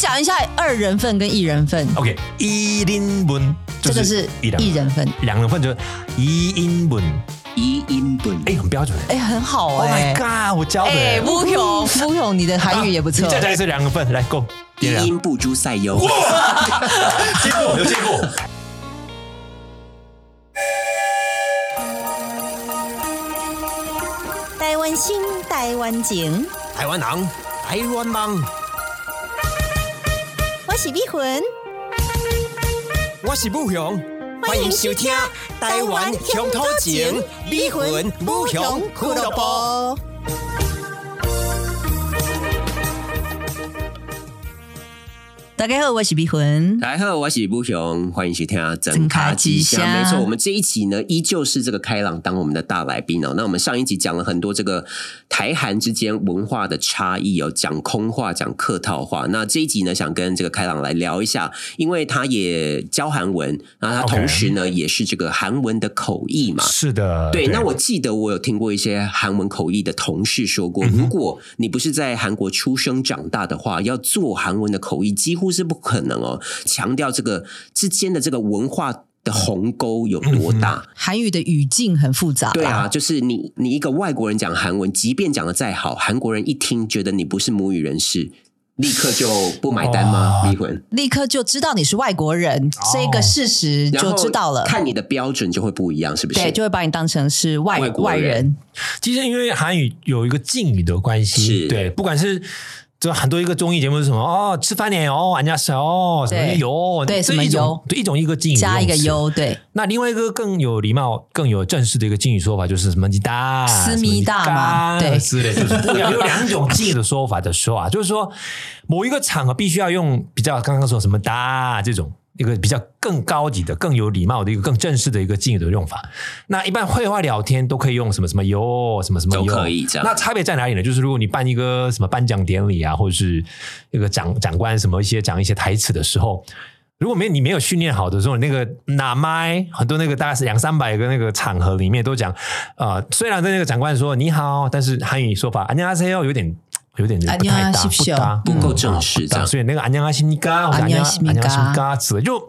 讲一下二人份跟一人份，OK，一人份，就这个是一人份，两人份就是一英文，一音本哎，很标准。哎，很好 Oh 哎 my。god！我教的。哎，不勇，不勇，你的韩语也不错你。再加一次两人份，来 Go，一。音不诸赛优。进步，有进步。台湾心，台湾情，台湾人，台湾梦，我是美魂，我是武雄。欢迎收听台湾乡土情，美魂武雄俱乐部。大家好，我是碧魂。大家好，我是布雄，欢迎收听真真卡吉吉祥祥。没错，我们这一集呢，依旧是这个开朗当我们的大来宾哦。那我们上一集讲了很多这个台韩之间文化的差异哦，讲空话，讲客套话。那这一集呢，想跟这个开朗来聊一下，因为他也教韩文，然后他同时呢也是这个韩文的口译嘛。是的，对，那我记得我有听过一些韩文口译的同事说过，如果你不是在韩国出生长大的话，要做韩文的口译几乎是不可能哦。强调这个之间的这个文化的鸿沟有多大？韩语的语境很复杂，对啊，，就是你你一个外国人讲韩文，即便讲的再好，韩国人一听觉得你不是母语人士，立刻就不买单吗？哦离婚，立刻就知道你是外国人，这个事实就知道了。看你的标准就会不一样，是不是？对，就会把你当成是外外国人外人。其实因为韩语有一个敬语的关系，是对，不管是。就很多一个综艺节目是什么哦，吃饭脸哦，人家是哦，什么对油，对什么油？对一种一个敬语加一个用词。优，对，那另外一个更有礼貌、更有正式的一个敬语说法，就是什么“你大”、思密达对。之类，就是不一样。有两种敬语的说法的时候啊，就是说某一个场合必须要用比较刚刚说什么“大”这种一个比较更高级的、更有礼貌的一个更正式的一个敬语的用法。那一般会话聊天都可以用什么什么哟、什么什么都哟可以这样那差别在哪里呢？就是如果你办一个什么颁奖典礼啊，或者是一个长长官什么一些讲一些台词的时候。如果没你没有训练好的时候，那个拿麦很多那个大概是两三百个那个场合里面都讲，呃，虽然在那个长官说你好，但是韩语说法안녕하세요有点 有点不太搭，不够正式，这样。所以那个安年阿西尼嘎安年阿苏嘎子，就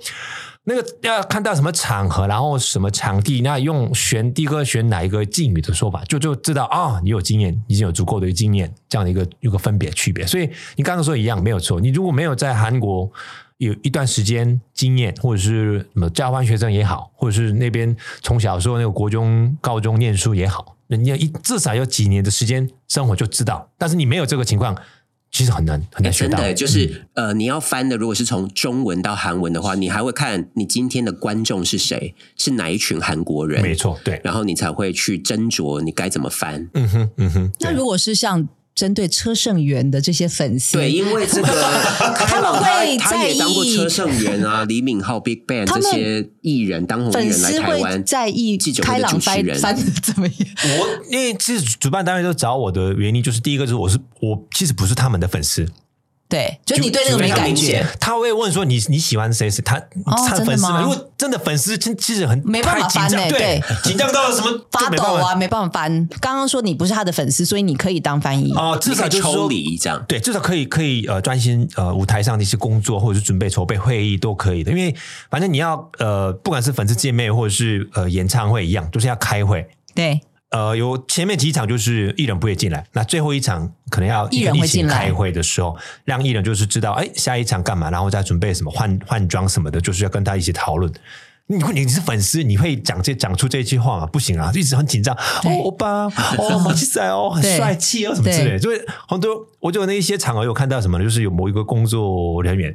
那个要看到什么场合，然后什么场地，那用选第一个选哪一个敬语的说法，就就知道啊，你有经验，已经有足够的经验，这样的一个一个分别区别。所以你刚刚说一样没有错，你如果没有在韩国有一段时间经验，或者是什么交换学生也好，或者是那边从小时候那个国中、高中念书也好。人家一至少有几年的时间生活就知道。但是你没有这个情况，其实很难很哎难学到。真的就是、嗯呃，你要翻的，如果是从中文到韩文的话，你还会看你今天的观众是谁，是哪一群韩国人，没，错，对，然后你才会去斟酌你该怎么翻。嗯哼，嗯哼，那如果是像针对车胜元的这些粉丝，对，因为这个开 朗他会他在也当过意车胜元啊，李敏镐、Big Bang 这些艺人，当红艺人来台湾在意开朗的主持人，翻翻怎么样？我因为其实主办单位都找我的原因，就是第一个就是我是我其实不是他们的粉丝，对，就你对那个没感觉他会问说你你喜欢谁谁他他粉丝吗？如果真的粉丝真其实很没办法太紧张翻欸对对，紧张到什么发抖啊，没办法翻。刚刚说你不是他的粉丝，所以你可以当翻译。哦，至至少就是说离这样。对，至少可以可以呃专心呃舞台上的一些工作，或者是准备筹备会议都可以的。因为反正你要呃不管是粉丝见面或者是呃演唱会一样，都是要开会。对，呃，有前面几场就是艺人不会进来，那最后一场可能要艺人会一起进来开会的时候，让艺人就是知道，哎，下一场干嘛，然后再准备什么换换装什么的，就是要跟他一起讨论。你会你是粉丝，你会讲这讲出这句话吗？不行啊，一直很紧张。欧巴，哦，马奇仔哦，很帅气哦，什么之类的。所以很多，我就有那一些场合有看到什么呢？就是有某一个工作人员，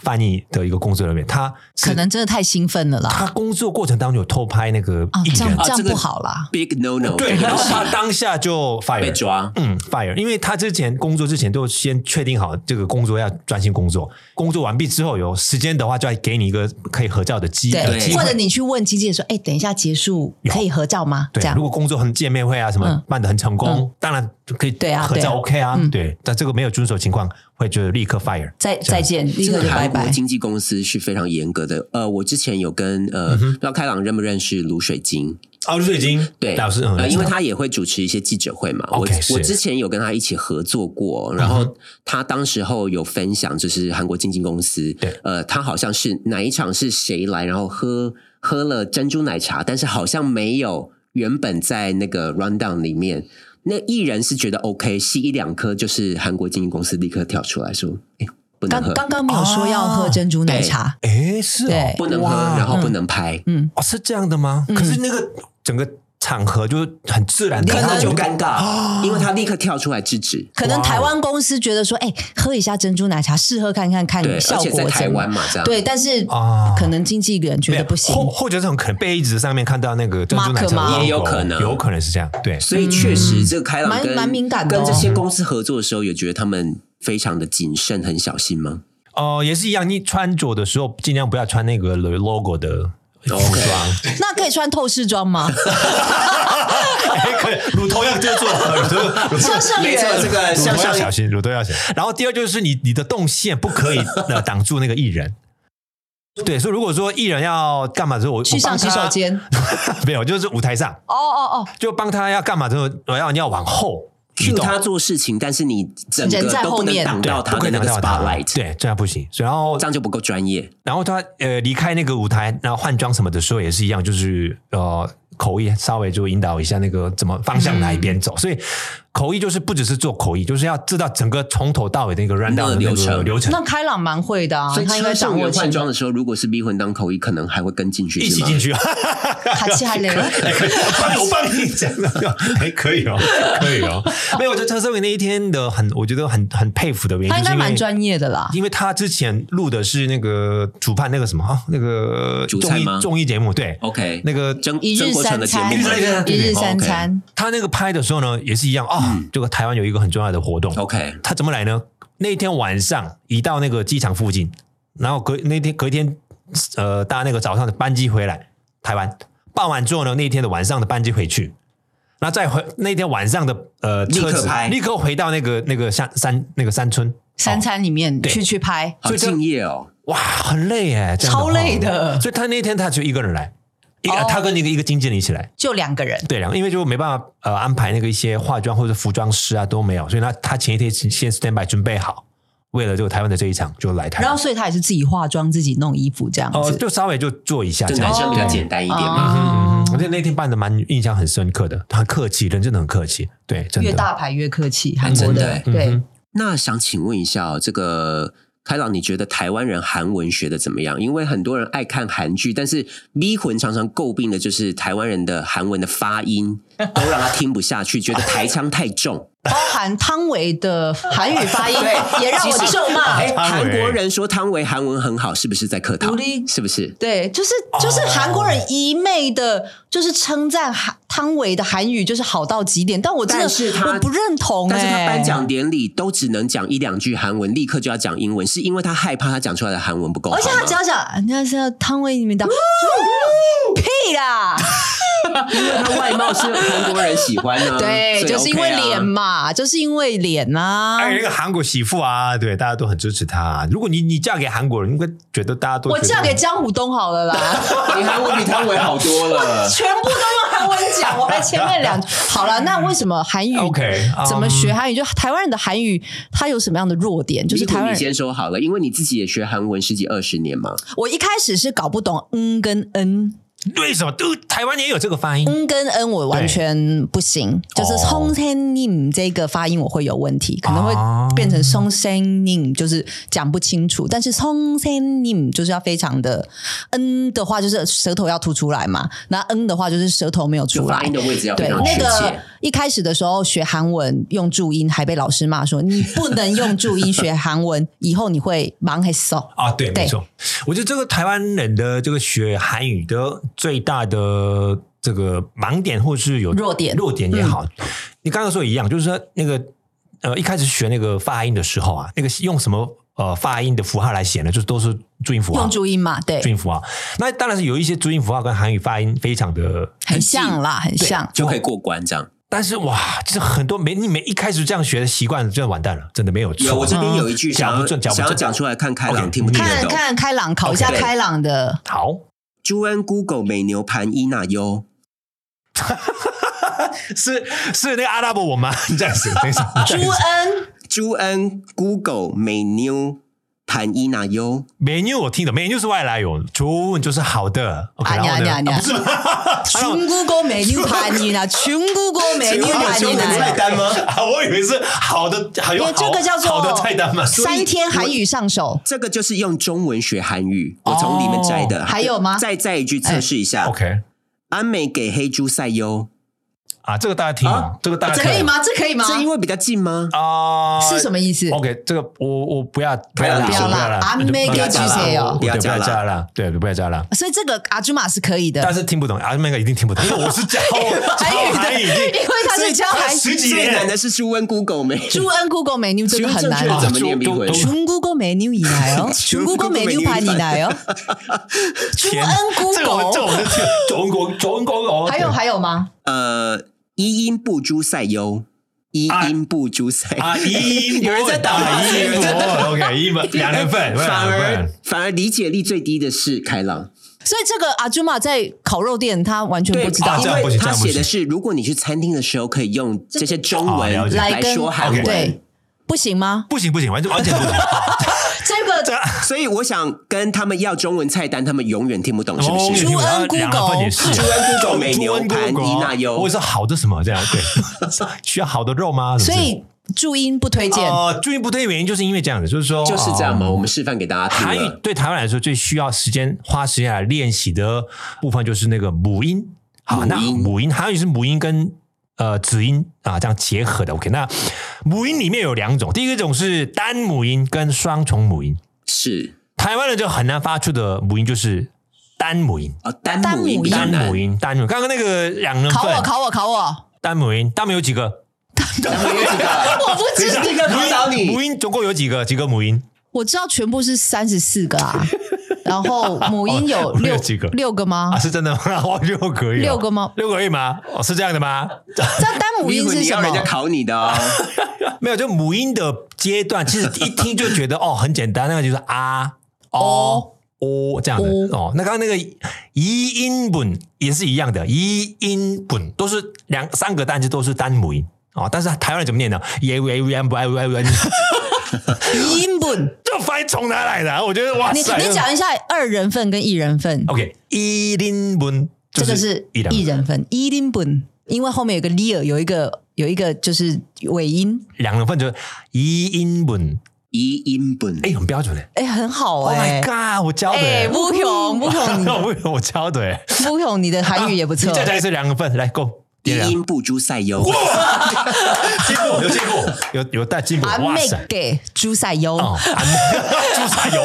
翻译的一个工作人员，他可能真的太兴奋了啦。他工作过程当中有偷拍那个啊，艺人，这样这样不好啦。Big no no，对，然后他当下就 fire 被抓。嗯，fire，因为他之前工作之前都先确定好这个工作要专心工作，工作完毕之后有时间的话，就要给你一个可以合照的机对呃机，会。或者你去问经纪人说：“哎，等一下结束可以合照吗？”这对，样。如果工作很见面会啊什么嗯。办的很成功嗯，当然可以对啊合照对啊 OK 啊，嗯。对，但这个没有遵守情况会就立刻 fire。再再见，立刻就拜拜。经纪公司是非常严格的。呃，我之前有跟呃，嗯不知道开朗认不认识卢水晶？哦，水晶对，老师，嗯呃，因为他也会主持一些记者会嘛。我我之前有跟他一起合作过，然后他当时候有分享，就是韩国经纪公司，对呃，他好像是哪一场是谁来，然后喝喝了珍珠奶茶，但是好像没有原本在那个 rundown 里面。那艺人是觉得 OK，吸一两颗，就是韩国经纪公司立刻跳出来说：“哎，不能喝，刚刚刚没有说要喝珍珠奶茶，哎，是哦，不能喝，然后不能拍。嗯，哦，是这样的吗？可是那个整个场合就很自然的，可能就尴哦尬，因为他立刻跳出来制止。可能台湾公司觉得说，哎，喝一下珍珠奶茶，试喝看看看对，效果怎么台湾嘛，这样。对，但是啊。可能经纪人觉得不行，或或者这种可能杯子上面看到那个珍珠奶茶 logo，也有可能。有可能是这样。对，所以确实，这个开朗蛮跟蛮敏感的哦。跟这些公司合作的时候，有觉得他们非常的谨慎、很小心吗？哦，也是一样，你穿着的时候尽量不要穿那个 logo 的服 OK 装。那可以穿透视装吗？哎，可以，乳头要这做，乳头乳头向上没错，人这个要小心，乳头要小心。然后第二就是你你的动线不可以呃挡住那个艺人。对，所以如果说艺人要干嘛的时候，我去上洗手，间。没有，就是舞台上哦哦哦，就帮他要干嘛之后，我要你要往后移 cue 动，他做事情，但是你整个都不能挡到他不可以的 spotlight，，对，这样不行。然后这样就不够专业。然后他呃离开那个舞台，然后换装什么的时候也是一样，就是呃口译稍微就引导一下那个怎么方向哪一边走。所以口译就是不只是做口译，就是要知道整个从头到尾的一个 run down 的流程。流程，那开朗蛮会的啊所以，他应该掌握换装的时候，如果是逼魂当口译，可能还会跟进去，一起进去。卡奇还雷。帮我帮你讲的，哎，可以哦，可以哦。没有，我觉得陈思伟那一天的很，我觉得很很佩服的原因，他应该蛮专业的啦。因为他之前录的是那个主判那个什么啊，那个综艺综艺节目，对。OK，那个曾一日曾国成三餐，的节目吗，一日三餐，他那个拍的时候呢，也是一样啊。这个台湾有一个很重要的活动。OK，他怎么来呢？那天晚上一到那个机场附近，然后隔那天隔一天呃搭那个早上的班机回来台湾，傍晚之后呢，那天的晚上的班机回去。然后再回那天晚上的呃立刻车子拍。立刻回到那个那个山山那个山村。山餐里面对。去去拍，好敬业哦。哇，很累哎，超累的。所以他那天他就一个人来，一个、哦他跟那个一个经纪人一起来，就两个人。对，两个因为就没办法呃安排那个一些化妆或者服装师啊都没有，所以他他前一天先 stand by 准备好，为了这个台湾的这一场就来台湾，然后，所以他也是自己化妆、自己弄衣服这样哦、子。就稍微就做一下这样就，男生比较简单一点嘛。哦嗯嗯，我觉得那天办的蛮印象很深刻的，他很客气，人真的很客气，对，真的越大牌越客气，韩真的国的欸对。那想请问一下、哦，这个开朗，你觉得台湾人韩文学的怎么样？因为很多人爱看韩剧，但是迷魂常常诟病的就是台湾人的韩文的发音 都让他听不下去，觉得台腔太重。包含汤唯的韩语发音也让我咒骂。韩国人说汤唯韩文很好，是不是在客套？是不是？对，就是就是韩国人一昧的，就是称赞韩汤唯的韩语就是好到极点，但我真的是我不认同、欸。但是他颁奖典礼都只能讲一两句韩文，立刻就要讲英文，是因为他害怕他讲出来的韩文不够？而且他只要讲人家是汤唯里面的屁啦，因为他外貌是韩国人喜欢的、对，就是因为啊脸嘛，就是因为脸呐、哎，那个韩国媳妇啊，对，大家都很支持她、如果你你嫁给韩国人，应该觉得大家都我嫁给江虎东好了啦。你韩文比汤唯好多了。全部都用韩文讲，我还前面两 好了。那为什么韩语 OK，怎么学韩语？就台湾人的韩语，它有什么样的弱点？就是台湾你，先说好了，因为你自己也学韩文十几二十年嘛。我一开始是搞不懂嗯跟嗯，为什么？台湾也有这个发音？n 跟 n 我完全不行，就是松山 n 这个发音我会有问题，可能会变成松山 n，就是讲不清楚。但是松山 n 就是要非常的 n 的话，就是舌头要吐出来嘛。那 n 的话就是舌头没有出来，位置要对那个。一开始的时候学韩文用注音，还被老师骂说你不能用注音学韩文，以后你会忙很瘦。啊，对，对没错。我觉得这个台湾人的这个学韩语的最大的这个盲点，或是有弱点弱点也好，你刚刚说一样，就是说那个呃，一开始学那个发音的时候啊，那个用什么呃发音的符号来写呢？就是都是注音符号用。注音嘛，对注，音符号，那当然是有一些注音符号跟韩语发音非常的很像啦，很像。就可以过关这样。但是哇，就是很多没你没一开始这样学的习惯，真的完蛋了，真的没有错。我这边有一句想要讲不正讲不正想要讲出来，看开朗 OK，听不听得看懂？看开朗，考一下开朗的。好，朱恩 Google 美牛盘伊娜优，是是那个阿拉伯文吗？你这样子，等一下，朱恩，朱恩 Google 美妞盘伊娜优，menu 我听的，menu 是外来语，中文就是好的。OK，啊然后呢？呀呀呀啊不是吗？全姑哥美女盘你啦，全姑哥美女盘你啦。单吗？啊，我以为是好的，还有这个叫做好的菜单嘛。三天韩语上手。这个就是用中文学韩语，我从里面摘的。哦还有吗再再一句测试一下。OK 安美给黑猪赛优，啊，这个大家听这个大家这可以？吗？这可以吗？这因为比较近吗？啊，是什么意思？OK，这个我我不要不要不要啦不要阿妹给拒绝哦对不不要加啦要加了，对，不要加了。所以这个阿朱玛是可以的。但是听不懂，阿妹个一定听不懂，因为我是教韩语的，因为经他是教韩十几最难年的是朱恩 Google 美。朱恩 Google 美妞 这个很难怎。么念？逼回都全 Google 美妞以来哦，全 Google 美妞盘以来哦，朱天恩 Google 我就听中国中国哦，还有还有吗？呃，一音不诸塞优，一音不朱赛啊，一有人在打啊，一有人在打 OK，一 两人份，反而。反而理解力最低的是开朗，所以这个阿朱玛在烤肉店，他完全不知道啊这。样不因为他写的是，如果你去餐厅的时候，可以用这些中文来说韩文。对，不行吗？不行不行，完全完全不行。这个所以我想跟他们要中文菜单，他们永远听不懂，是不哦是？朱恩也是朱恩 Google 美牛盘伊娜优或者是好的什么这样对，需要好的肉吗？所以注音不推荐。呃，注音不推荐原因就是因为这样子，就是说就是这样嘛？呃我们示范给大家听韩语。对台湾来说最需要时间花时间来练习的部分就是那个母音。好，那母音母音韩语是母音跟呃子音啊这样结合的。OK，那母音里面有两种，第一种是单母音跟双重母音。是台湾人就很难发出的母音就是单母音，哦，单母音单母音，单母音。刚刚那个两人考我，考我，考我！单母音，单母有几个？单母音有几个？我不知道，这个考倒你母音总共有几个？几个母音？我知道全部是三十四个啊，然后母音有哦有六几个六个吗啊，？是真的吗？哇，六个而已哦，六个吗六个而已吗？哦，是这样的吗？这单母音是什你要人家？考你的哦。没有，就母音的阶段，其实一听就觉得哦很简单，那个就是啊哦哦这样的哦。那刚刚那个一音本也是一样的，一音本都是两三个单词都是单母音哦，但是台湾人怎么念呢？耶喂喂不喂喂，音本。这翻译从哪来的啊？我觉得哇你塞！你讲一下二人份跟一人份，OK，一音本这个是一一人份，一零本，因为后面有个 leer，有一个有一个就是尾音，两人份就是一音本，一音本，哎，很标准的。哎，很好 Oh 哎 my。god！我教的哎，欸，不勇不勇，我 我教的欸，不勇，你的韩语也不错你。再来一次两个份，来 Go，一。音不朱赛优。进步有进步，有有带进步，阿妹哇塞！给 朱赛油，哦，安朱砂油。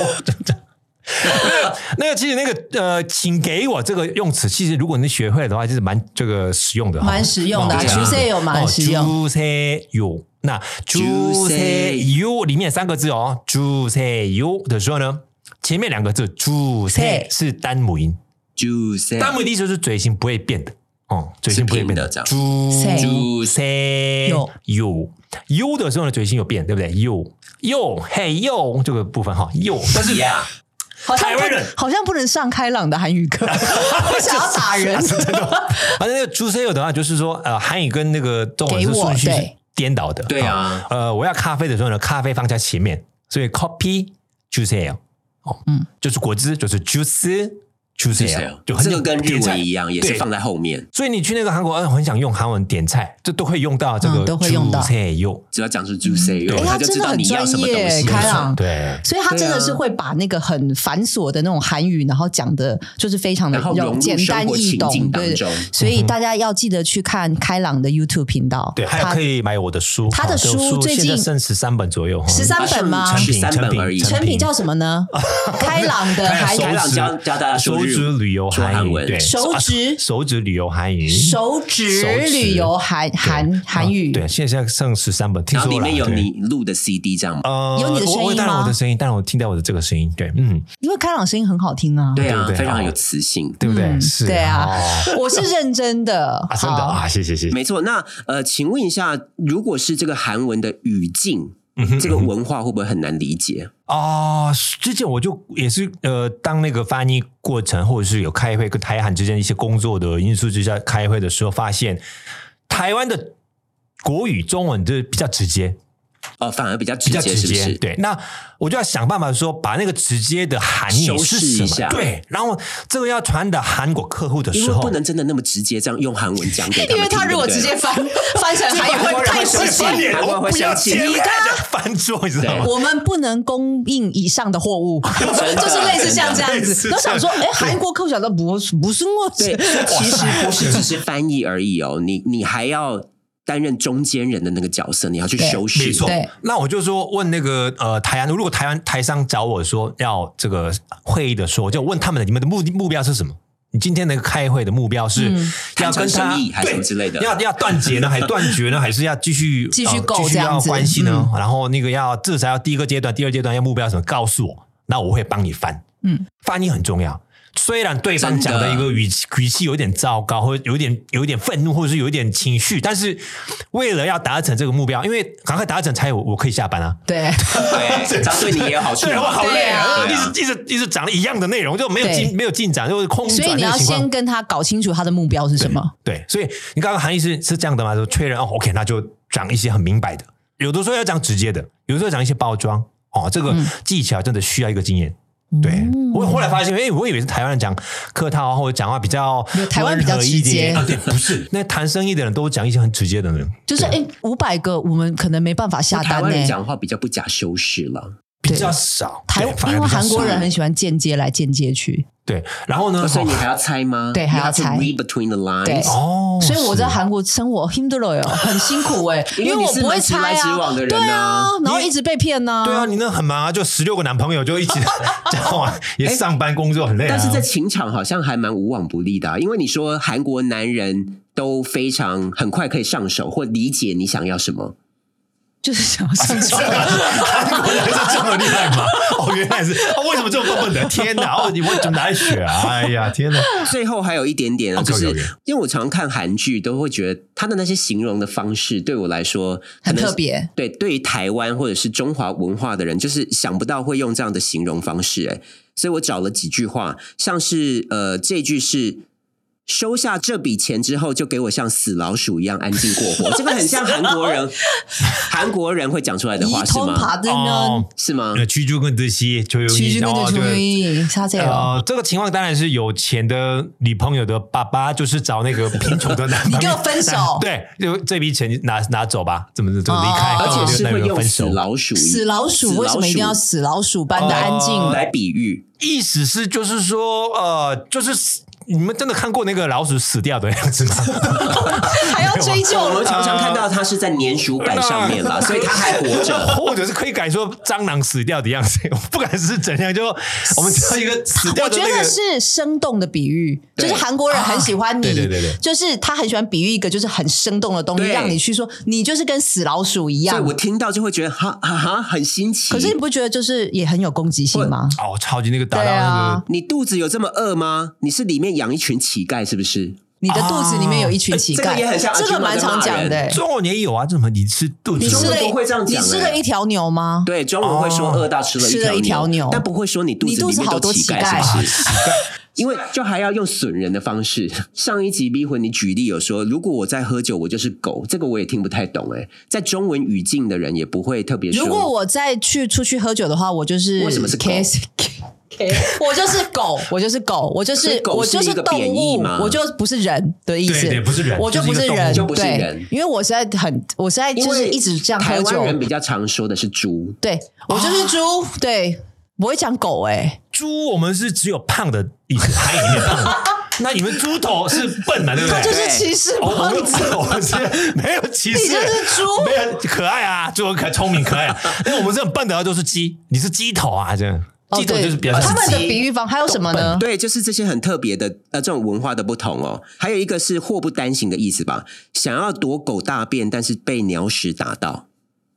那个那个，其实那个呃，请给我这个用词，其实如果你学会了的话，就是蛮这个实用的哈，蛮实用的啊哦对朱砂油蛮实用。朱砂油，那朱砂油里面三个字哦，朱砂油的时候呢，前面两个字朱砂对是单母音，朱赛。单母音的意思就是嘴型不会变的哦，嘴型不会变的。这朱朱砂油油油的时候呢，嘴型有变，对不对？油油嘿油这个部分哈，油，但是呀，好像台湾人。不好像不能上开朗的韩语课，我想要打人。真的。反正那个朱砂油的话，就是说呃，韩语跟那个中文是顺序颠倒的。对啊。哦呃，我要咖啡的时候呢，咖啡放在前面，所以 copy juice 哦，嗯，就是果汁，就是 juice juice 就很这个跟日文一样，也是放在后面。所以你去那个韩国，嗯很想用韩文点菜，这都会用到这个嗯都会用到。朱砂油。只要讲出朱赛优，哎他他就知道真的很你要什么东西。专业开朗对，所以他真的是会把那个很繁琐的那种韩语，然后讲的就是非常的简单易懂，对。所以大家要记得去看开朗的 YouTube 频道，对，还可以买我的书，他的书最近剩十三本左右，十三本吗？成品13成品本而已。成品叫什么呢？开朗的韩语开朗收开朗教教大家说日指旅游韩语，对，手指？啊手指旅游韩语，手指手指。旅游韩韩韩语，对，现在剩十三本，听然后说里面有你录的 CD 这样吗？呃，有你的声音带了吗我的声音，但我听到我的这个声音，对，嗯，因为开朗声音很好听啊。对啊，非常有磁性。对不对？嗯。是，对啊。哦，我是认真的。啊，真的？啊，谢谢谢谢。没错，那呃，请问一下，如果是这个韩文的语境，嗯这个文化会不会很难理解？哦，之前我就也是呃，当那个翻译过程，或者是有开会跟台韩之间一些工作的因素之下开会的时候，发现台湾的国语中文就是比较直接，哦，反而比较直比较接，直接。是不是？对，那我就要想办法说，把那个直接的含义修是一下么？对，然后这个要传达韩国客户的时候，不能真的那么直接这样用韩文讲给他 因为他如果直接翻翻成 韩语会太直接。韩国会我不要生气接你大家 翻桌，你知道吗？我们不能供应以上的货物，就是类似像这样子。都想说，哎，韩国客户想到不不是我，对，其实不是只是翻译而已哦，你你还要担任中间人的那个角色，你要去对修饰。没错，那我就说问那个呃台湾，如果台湾台商找我说要这个会议的时候，我就问他们的你们的目的目标是什么？你今天那个开会的目标是要跟他生意还是什么对之类的要要断绝呢，还是断绝呢，还是要继续继续呃继续要关系呢？然后那个要至少要第一个阶段、第二阶段要目标什么，告诉我，那我会帮你翻。嗯，翻译很重要。虽然对方讲的一个语气语气有点糟糕，或者有点有点愤怒，或者是有一点情绪，但是为了要达成这个目标，因为赶快达成才有我可以下班啊。对，对，这样对你也有好处对，我嘛。好累啊！一直一直一直讲一样的内容，就没有对进没有进展，就是空所以你要先。跟他搞清楚他的目标是什么。对，所以你刚刚含义是是这样的吗？就确认哦，OK，那就讲一些很明白的，有的时候要讲直接的，有的时候讲一些包装哦，这个技巧真的需要一个经验。对，我后来发现，哎，我以为是台湾人讲客套啊，或者讲话比较台湾比较直接。啊，对，不是，那谈生意的人都讲一些很直接的人，就是哎，五百个我们可能没办法下台单呢。湾人讲话比较不假修饰了，比较少。台因为韩国人很喜欢间接来间接去，对，然后呢，所以你还要猜吗？对还要猜。read between the 对。lines。哦，所以我在韩国生活哟，很辛苦哎，因为你是为我不会蛮直来猜啊直往的，人对啊啊，然后一直被骗呢。对啊，你那很忙啊，就十六个男朋友就一起 交往，也上班工作很累啊。但是在情场好像还蛮无往不利的啊、因为你说韩国男人都非常很快可以上手或理解你想要什么，就是想要上床。韩国人是这么厉害吗？哦，原来是哦，为什么这么笨笨的？天哪！哦，你我怎么哪里学啊？哎呀，天哪！最后还有一点点啊，就是因为我常常看韩剧，都会觉得他的那些形容的方式对我来说很特别。对，对于台湾或者是中华文化的人，就是想不到会用这样的形容方式，哎，所以我找了几句话，像是呃，这句是。收下这笔钱之后，就给我像死老鼠一样安静过活。这个很像韩国人，韩国人会讲出来的话是吗？是吗？呃，驱逐跟这些就有其实那个哦对就他这样。呃，这个情况当然是有钱的女朋友的爸爸，就是找那个贫穷的男朋友，你跟我分手 对，就这笔钱拿拿走吧，怎么怎么离开，哦而且是会用死。老鼠，死老鼠为什么一定要死老鼠般的安静？来比喻？意思是就是说，呃，就是你们真的看过那个老鼠死掉的样子吗？还要追究我们常常看到它是在粘鼠板上面啦，所以它还活着。或者是可以改说蟑螂死掉的样子，不管是怎样，就我们知道一个死掉我觉的那个。得是生动的比喻，就是韩国人很喜欢你，啊对对对对就是他很喜欢比喻一个就是很生动的东西，让你去说你就是跟死老鼠一样。所以我听到就会觉得哈哈哈很新奇。可是你不觉得就是也很有攻击性吗？哦，超级那个打到对那啊个，你肚子有这么饿吗？你是里面养一群乞丐是不是？你的肚子里面有一群乞丐，这个也很像这个蛮常讲的、欸。中文也有啊，这什么你吃肚子你吃了会这样讲你吃欸了一条牛吗？对，中文会说饿到吃了吃了一条牛但不会说你肚子子里面都好多乞乞丐，是不是？因为就还要用损人的方式。上一集逼婚，你举例有说，如果我在喝酒，我就是狗，这个我也听不太懂哎。在中文语境的人也不会特别说。如果我再去出去喝酒的话，我就是为什么是狗我就是狗，我就是狗，我就是狗我就是动物吗，我就不是人的意思。对对不是人我就不是人，就不是人因为我实在很，我实在就是一直这样台喝酒湾。人比较常说的是猪，对我就是猪，对，不会讲狗哎、猪，我们是只有胖的意思，海里面胖的。那你们猪头是笨嘛，对不对？他就是歧视哦我们胖子。我们是 没有歧视，你就是猪没有可爱啊，猪很可聪明可爱啊。但我们这种笨的都是鸡，你是鸡头啊，这样哦鸡头就是比较他们的比喻方还有什么呢？对，就是这些很特别的呃这种文化的不同哦。还有一个是祸不单行的意思吧，想要躲狗大便，但是被鸟屎打到。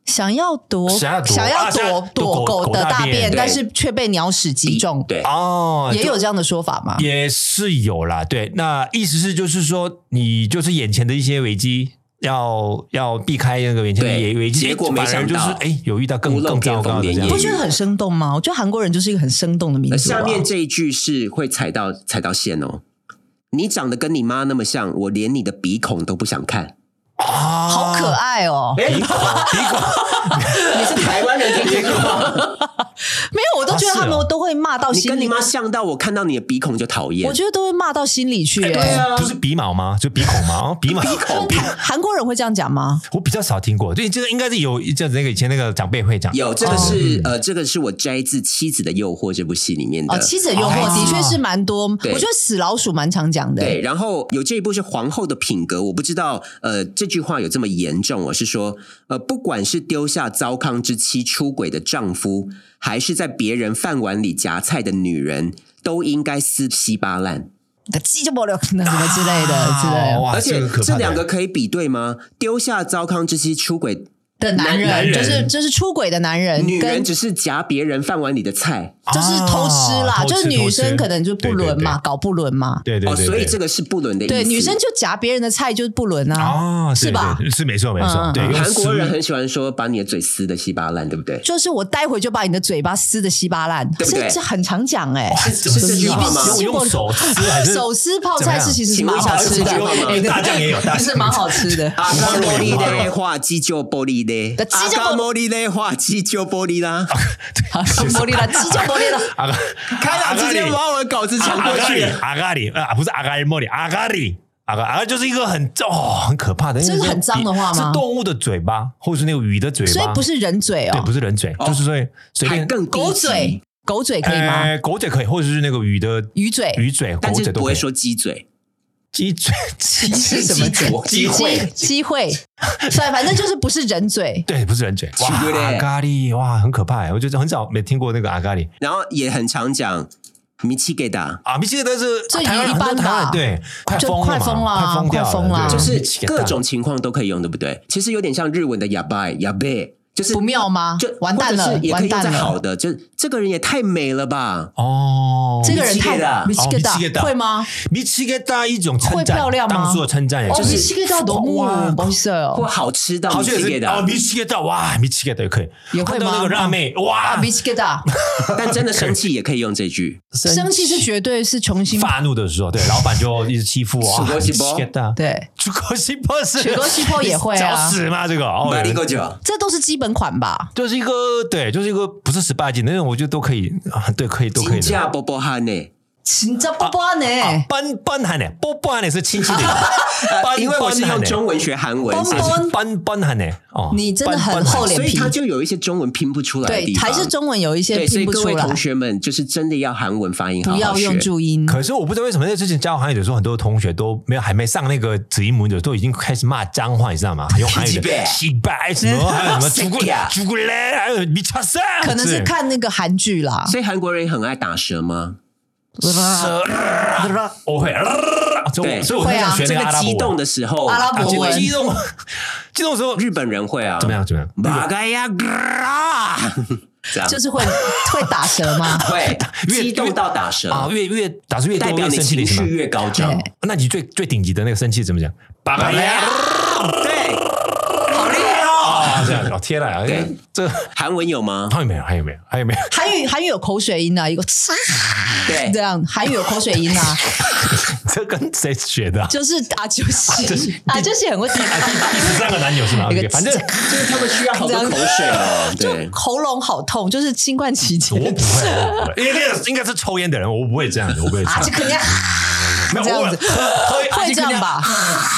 想要躲想要躲躲狗的大便但是却被鸟屎击中，对，哦，也有这样的说法吗？也是有啦，对，那意思是就是说，你就是眼前的一些危机，要要避开那个眼前的结果没想到就是哎，有遇到更更糟糕的不觉得很生动吗？我觉得韩国人就是一个很生动的民呃族、啊。下面这一句是会踩到踩到线哦。你长得跟你妈那么像，我连你的鼻孔都不想看。啊，好可爱哦！鼻孔鼻孔，你是台湾人听这个吗？没有，我都觉得他们都会骂到心里。你跟你妈像到我看到你的鼻孔就讨厌。我觉得都会骂到心里去、欸。对啊不是鼻毛吗？就鼻孔吗？哦，鼻毛鼻孔鼻。韩国人会这样讲吗？我比较少听过，对，这个应该是有一阵子那个以前那个长辈会讲，有这个是、呃，这个是我摘自《妻子的诱惑》这部戏里面的。哦，妻子的诱惑哦的确是蛮多，我对觉得死老鼠蛮常讲的、对，然后有这一部是皇后的品格，我不知道，呃，这句话有这么严重，我是说，呃，不管是丢下糟糠之妻出轨的丈夫，还是在别人饭碗里夹菜的女人，都应该撕稀巴烂。鸡就不了那什么之类的、之类的。而且这两个可以比对吗？丢下糟糠之妻出轨，的男人，男人就是就是出轨的男人，女人跟只是夹别人饭碗里的菜。就是偷吃啦，啊就是女生可能就不伦嘛，搞不伦嘛。哦，对对对，所以这个是不伦的意思。对，女生就夹别人的菜就是不伦啊，是吧？对对是没错没错嗯，对，韩国人很喜欢说把你的嘴撕的稀巴烂，对不对？就是我待会就把你的嘴巴撕的稀巴烂，对不对这这很常讲哎、是是这句话吗？用用手撕还是手撕泡菜是其实是蛮好吃的哎大酱也有，大酱是蛮好吃的。阿嘎茉莉的话，鸡就玻璃的，鸡就玻阿嘎茉莉的话，鸡就玻璃啦。玻璃啦，鸡就阿嘎开朗直接把我的稿子抢过去。阿咖喱啊，不是阿咖喱莫里，阿咖喱。阿咖阿就是一个很哦很可怕的，这是很脏的话吗是动物的嘴巴，或者是那个鱼的嘴巴，所以不是人嘴哦对，哦，不是人嘴，就是说随便狗级嘴，，狗嘴可以吗？呃狗嘴可以，或者是那个鱼的鱼嘴鱼嘴，但。是不会说鸡嘴。鸡嘴，鸡是什么嘴？机会机会，所以反正就是不是人嘴。对，不是人嘴。哇，阿咖喱，哇，很可怕哎！我觉得很少没听过那个阿咖喱然后也很常讲米奇给的，啊，米奇的是这台湾一般吧很多台湾对，快就疯了嘛，快疯了快疯掉快疯了就是各种情况都可以用，对不对？其实有点像日文的哑巴哑贝，就是不妙吗就完蛋了或者是也可以用完蛋了在好的，就是这个人也太美了吧。哦，这个人太米米奇给达米奇给达会吗？米奇给大一种称会赞，漂亮吗？当初的称赞，也，就是米奇给达多哇么不色或哦，好吃到好米奇给像也是哦，达，米奇给大哇，米奇给大也可以，也会吗？那个辣妹哇。啊，，米奇给达 但真的生气也可以用这句。生气是绝对是重新发怒的时候，对老板就一直欺负我，米奇给大，对，楚国西波是楚国西波也会啊。找死吗？这个？哦，马里够久，这都是基本款吧？就是一个对，就是一个不是十八禁的那种，我觉得都可以，啊对，可以都可以的。金价波波汉呢？请这波波呢？啊，班班汉呢？波波汉呢是亲戚的，班因为我是用中文学韩文，班所以班班班汉呢？哦，你真的很厚脸皮所以他就有一些中文拼不出来的对地，方。还是中文有一些，所拼不出来以各位同，学们，就是真的要韩文发音好好不要用注音。可是我不知道为什么在之前教韩语的时候，很多同学都没有还没上那个子音母的，都已经开始骂脏话，你知道吗？用韩语的西西拜什么，还有什么朱古力朱古力，还有米叉塞，可能是看那个韩剧啦，所以韩国人很爱打舌吗？蛇，我会，对。所以我很想学这个那个阿拉伯。激动的时候，阿拉伯。啊激文激动。激动的时候日本人会啊，怎么样？怎么样？巴嘎呀嘎，这样。就是会 会打舌吗？会。越激动到打舌啊，越越打出越多越代表你生气。情绪越高涨。那你最最顶级的那个生气怎么讲？巴巴呀！对，这样子哦，天哪！对这韩文有吗？还有没有？还有没有？还有没有？韩语韩语有口水音啊，一个嚓对这样，韩语有口水音啊，这跟谁学的啊？就是啊，就是啊，就是很会第十三个男友是吗那个反正就是他们需要好多口水啊，就，喉咙好痛，就是新冠期间我不会，我不会，因为那个应该是抽烟的人，我不会这样子，我不会这啊，样就。肯定没有这样子我喝会这样？吧？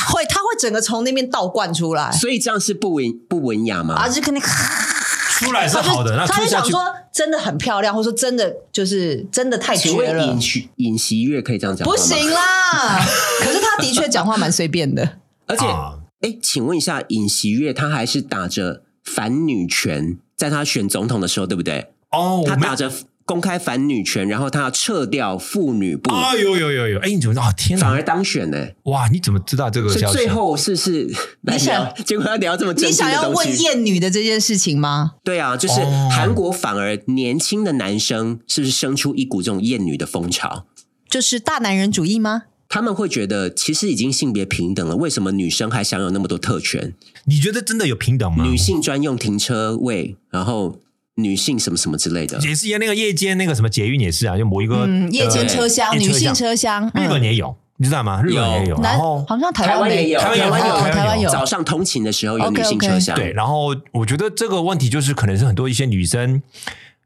会，他会整个从那边倒灌出来，所以这样是不文不文雅吗？啊，就肯定出来是好的，那他就想说，真的很漂亮，或者说真的就是真的太绝了尹，喜尹锡悦可以这样讲？不行啦。可是他的确讲话蛮随便的，而且，啊哎、请问一下，尹锡悦他还是打着反女权，在他选总统的时候，对不对？哦，他打着公开反女权，然后他要撤掉妇女部，啊，有有有有，哎，你怎么知道？哦天哪！反而当选呢、哇，你怎么知道这个？最后是是你想聊，结果要聊这么正你想要问东西。厌女的这件事情吗？对啊，就是哦韩国反而年轻的男生是不是生出一股这种艳女的风潮？就是大男人主义吗？他们会觉得其实已经性别平等了，为什么女生还享有那么多特权？你觉得真的有平等吗？女性专用停车位，然后女性什么什么之类的。也是那个夜间那个什么捷运也是啊，就某一个嗯，夜间车厢、呃女性车厢，日本嗯也有，你知道吗？日本也有，男然后好像台台湾也有台湾有台湾有台湾有早上通勤的时候有女性车厢，对，然后我觉得这个问题就是可能是很多一些女生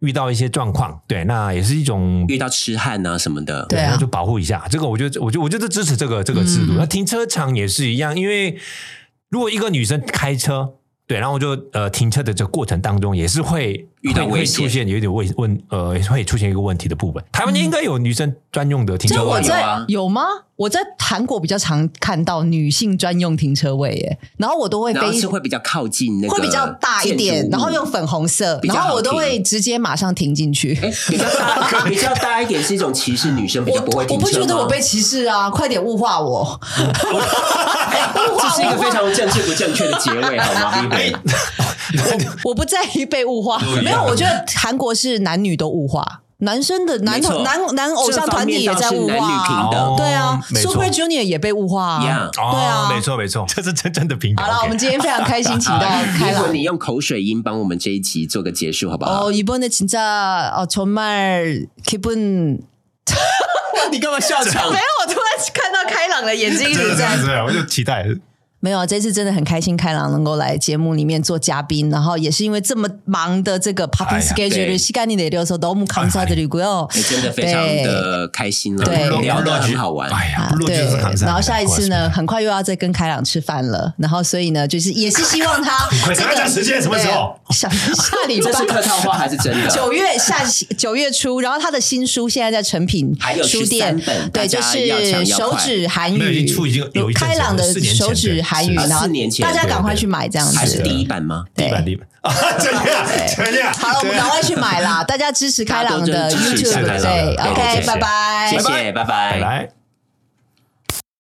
遇到一些状况，对，那也是一种遇到痴汉啊什么的。对啊那就保护一下。这个我觉得，我觉得我觉得支持这个这个制嗯度。那停车场也是一样，因为如果一个女生开车。对，然后就呃停车的这个过程当中，也是会遇到会出现有一点问问呃会出现一个问题的部分。台湾应该有女生专用的停车位这我在有啊有吗？我在韩国比较常看到女性专用停车位耶，然后我都会然后非是会比较靠近那个会比较大一建点，然后用粉红色，然后我都停会直接马上停进去。哎，比较大，比较大一点是一种歧视女生比较不会停车我不觉得我被歧视啊！快点 物化我，这是一个非常政治不正确的结尾，好吗？哎我不在意被物化。没有，我觉得韩国是男女都物化。男生的男没错男男偶像团体也在物这方面倒是男女平化，等对啊哦没错，Super Junior 也被物化啊 Yeah 对啊，哦没错没错，这是真正的平等。好了， OK 我们今天非常开心，请到开朗如果。你用口水音帮我们这一集做个结束，好不好？ 어 이번에 진짜 어 정말 기분 你干嘛笑场没？有，我突然看到开朗的眼睛一直在对，我就期待。 没有，这次真的很开心，开朗能够来节目里面做嘉宾，然后也是因为这么忙的这个 popping schedule，膝盖你得溜的时候都木扛上的旅馆哦，真的非常的开心了，对，聊得很好玩，对，然后下一次呢，很快又要再跟开朗吃饭了，然后所以呢，就是也是希望他 这个时间什么时候？下下礼拜是客套话还是真的？九月下九月初，然后他的新书现在在成品书店，对，就是手指韩语，已经有开朗的手指韩。韩语，然后四年前大家赶快去买这样子。还是第一版吗？第一版第一版啊，怎样怎样？好了，我们赶快去买啦！大家支持开朗的 YouTube，对对，OK，拜拜，谢谢，拜拜，拜拜。